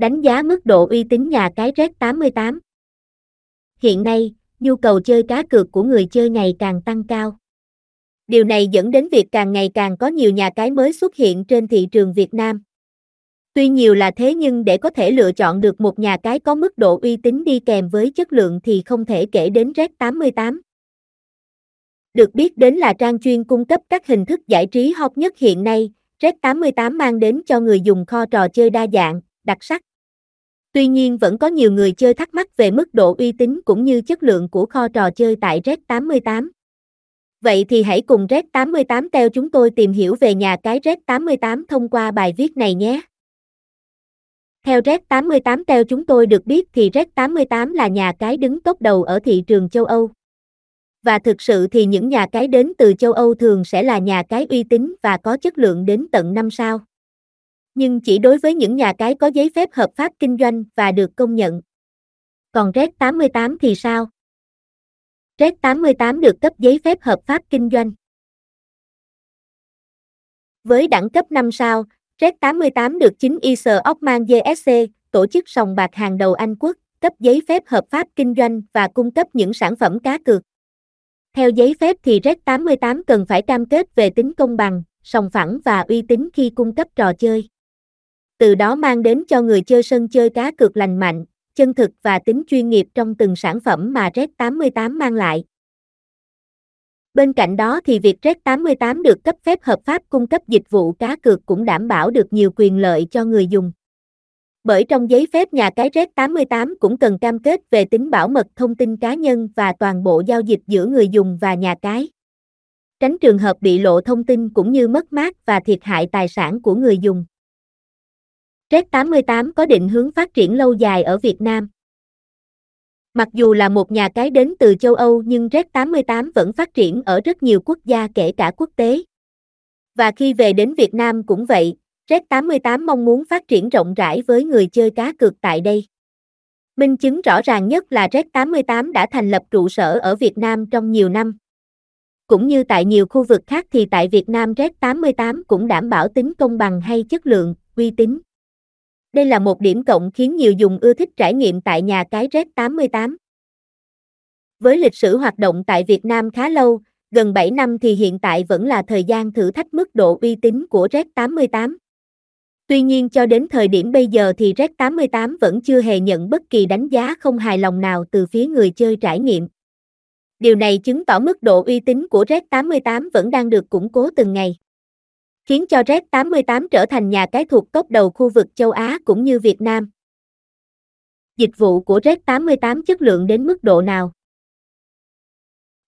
Đánh giá mức độ uy tín nhà cái Red88 Hiện nay, nhu cầu chơi cá cược của người chơi ngày càng tăng cao. Điều này dẫn đến việc càng ngày càng có nhiều nhà cái mới xuất hiện trên thị trường Việt Nam. Tuy nhiều là thế nhưng để có thể lựa chọn được một nhà cái có mức độ uy tín đi kèm với chất lượng thì không thể kể đến Red88. Được biết đến là trang chuyên cung cấp các hình thức giải trí hot nhất hiện nay, Red88 mang đến cho người dùng kho trò chơi đa dạng, đặc sắc. Tuy nhiên vẫn có nhiều người chơi thắc mắc về mức độ uy tín cũng như chất lượng của kho trò chơi tại Red88. Vậy thì hãy cùng Red88 theo chúng tôi tìm hiểu về nhà cái Red88 thông qua bài viết này nhé. Theo Red88 theo chúng tôi được biết thì Red88 là nhà cái đứng top đầu ở thị trường châu Âu. Và thực sự thì những nhà cái đến từ châu Âu thường sẽ là nhà cái uy tín và có chất lượng đến tận 5 sao. Nhưng chỉ đối với những nhà cái có giấy phép hợp pháp kinh doanh và được công nhận. Còn Red 88 thì sao? Red 88 được cấp giấy phép hợp pháp kinh doanh. Với đẳng cấp 5 sao, Red 88 được chính Isar Ockman GSC, tổ chức sòng bạc hàng đầu Anh quốc, cấp giấy phép hợp pháp kinh doanh và cung cấp những sản phẩm cá cược. Theo giấy phép thì Red 88 cần phải cam kết về tính công bằng, sòng phẳng và uy tín khi cung cấp trò chơi. Từ đó mang đến cho người chơi sân chơi cá cược lành mạnh, chân thực và tính chuyên nghiệp trong từng sản phẩm mà Red 88 mang lại. Bên cạnh đó thì việc Red 88 được cấp phép hợp pháp cung cấp dịch vụ cá cược cũng đảm bảo được nhiều quyền lợi cho người dùng. Bởi trong giấy phép nhà cái Red 88 cũng cần cam kết về tính bảo mật thông tin cá nhân và toàn bộ giao dịch giữa người dùng và nhà cái. Tránh trường hợp bị lộ thông tin cũng như mất mát và thiệt hại tài sản của người dùng. Red 88 có định hướng phát triển lâu dài ở Việt Nam. Mặc dù là một nhà cái đến từ châu Âu nhưng Red 88 vẫn phát triển ở rất nhiều quốc gia kể cả quốc tế. Và khi về đến Việt Nam cũng vậy, Red 88 mong muốn phát triển rộng rãi với người chơi cá cược tại đây. Minh chứng rõ ràng nhất là Red 88 đã thành lập trụ sở ở Việt Nam trong nhiều năm. Cũng như tại nhiều khu vực khác thì tại Việt Nam Red 88 cũng đảm bảo tính công bằng hay chất lượng, uy tín. Đây là một điểm cộng khiến nhiều dùng ưa thích trải nghiệm tại nhà cái Red 88. Với lịch sử hoạt động tại Việt Nam khá lâu, gần 7 năm thì hiện tại vẫn là thời gian thử thách mức độ uy tín của Red 88. Tuy nhiên cho đến thời điểm bây giờ thì Red 88 vẫn chưa hề nhận bất kỳ đánh giá không hài lòng nào từ phía người chơi trải nghiệm. Điều này chứng tỏ mức độ uy tín của Red 88 vẫn đang được củng cố từng ngày khiến cho Red 88 trở thành nhà cái thuộc top đầu khu vực châu Á cũng như Việt Nam. Dịch vụ của Red 88 chất lượng đến mức độ nào?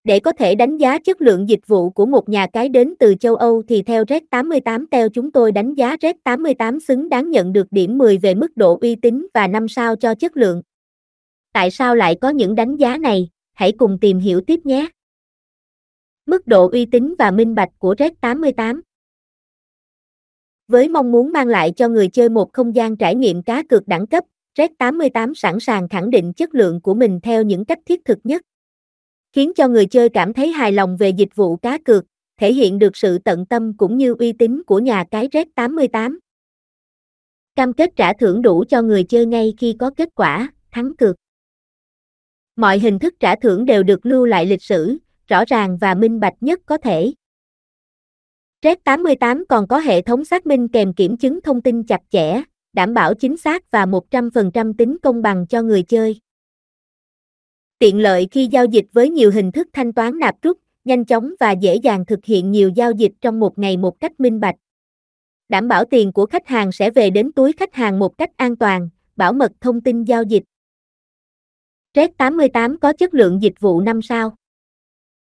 Để có thể đánh giá chất lượng dịch vụ của một nhà cái đến từ châu Âu thì theo Red 88 theo chúng tôi đánh giá Red 88 xứng đáng nhận được điểm 10 về mức độ uy tín và 5 sao cho chất lượng. Tại sao lại có những đánh giá này? Hãy cùng tìm hiểu tiếp nhé. Mức độ uy tín và minh bạch của Red 88 với mong muốn mang lại cho người chơi một không gian trải nghiệm cá cược đẳng cấp, Red 88 sẵn sàng khẳng định chất lượng của mình theo những cách thiết thực nhất. Khiến cho người chơi cảm thấy hài lòng về dịch vụ cá cược, thể hiện được sự tận tâm cũng như uy tín của nhà cái Red 88. Cam kết trả thưởng đủ cho người chơi ngay khi có kết quả, thắng cược. Mọi hình thức trả thưởng đều được lưu lại lịch sử, rõ ràng và minh bạch nhất có thể. Red 88 còn có hệ thống xác minh kèm kiểm chứng thông tin chặt chẽ, đảm bảo chính xác và 100% tính công bằng cho người chơi. Tiện lợi khi giao dịch với nhiều hình thức thanh toán nạp rút, nhanh chóng và dễ dàng thực hiện nhiều giao dịch trong một ngày một cách minh bạch. Đảm bảo tiền của khách hàng sẽ về đến túi khách hàng một cách an toàn, bảo mật thông tin giao dịch. Red 88 có chất lượng dịch vụ 5 sao.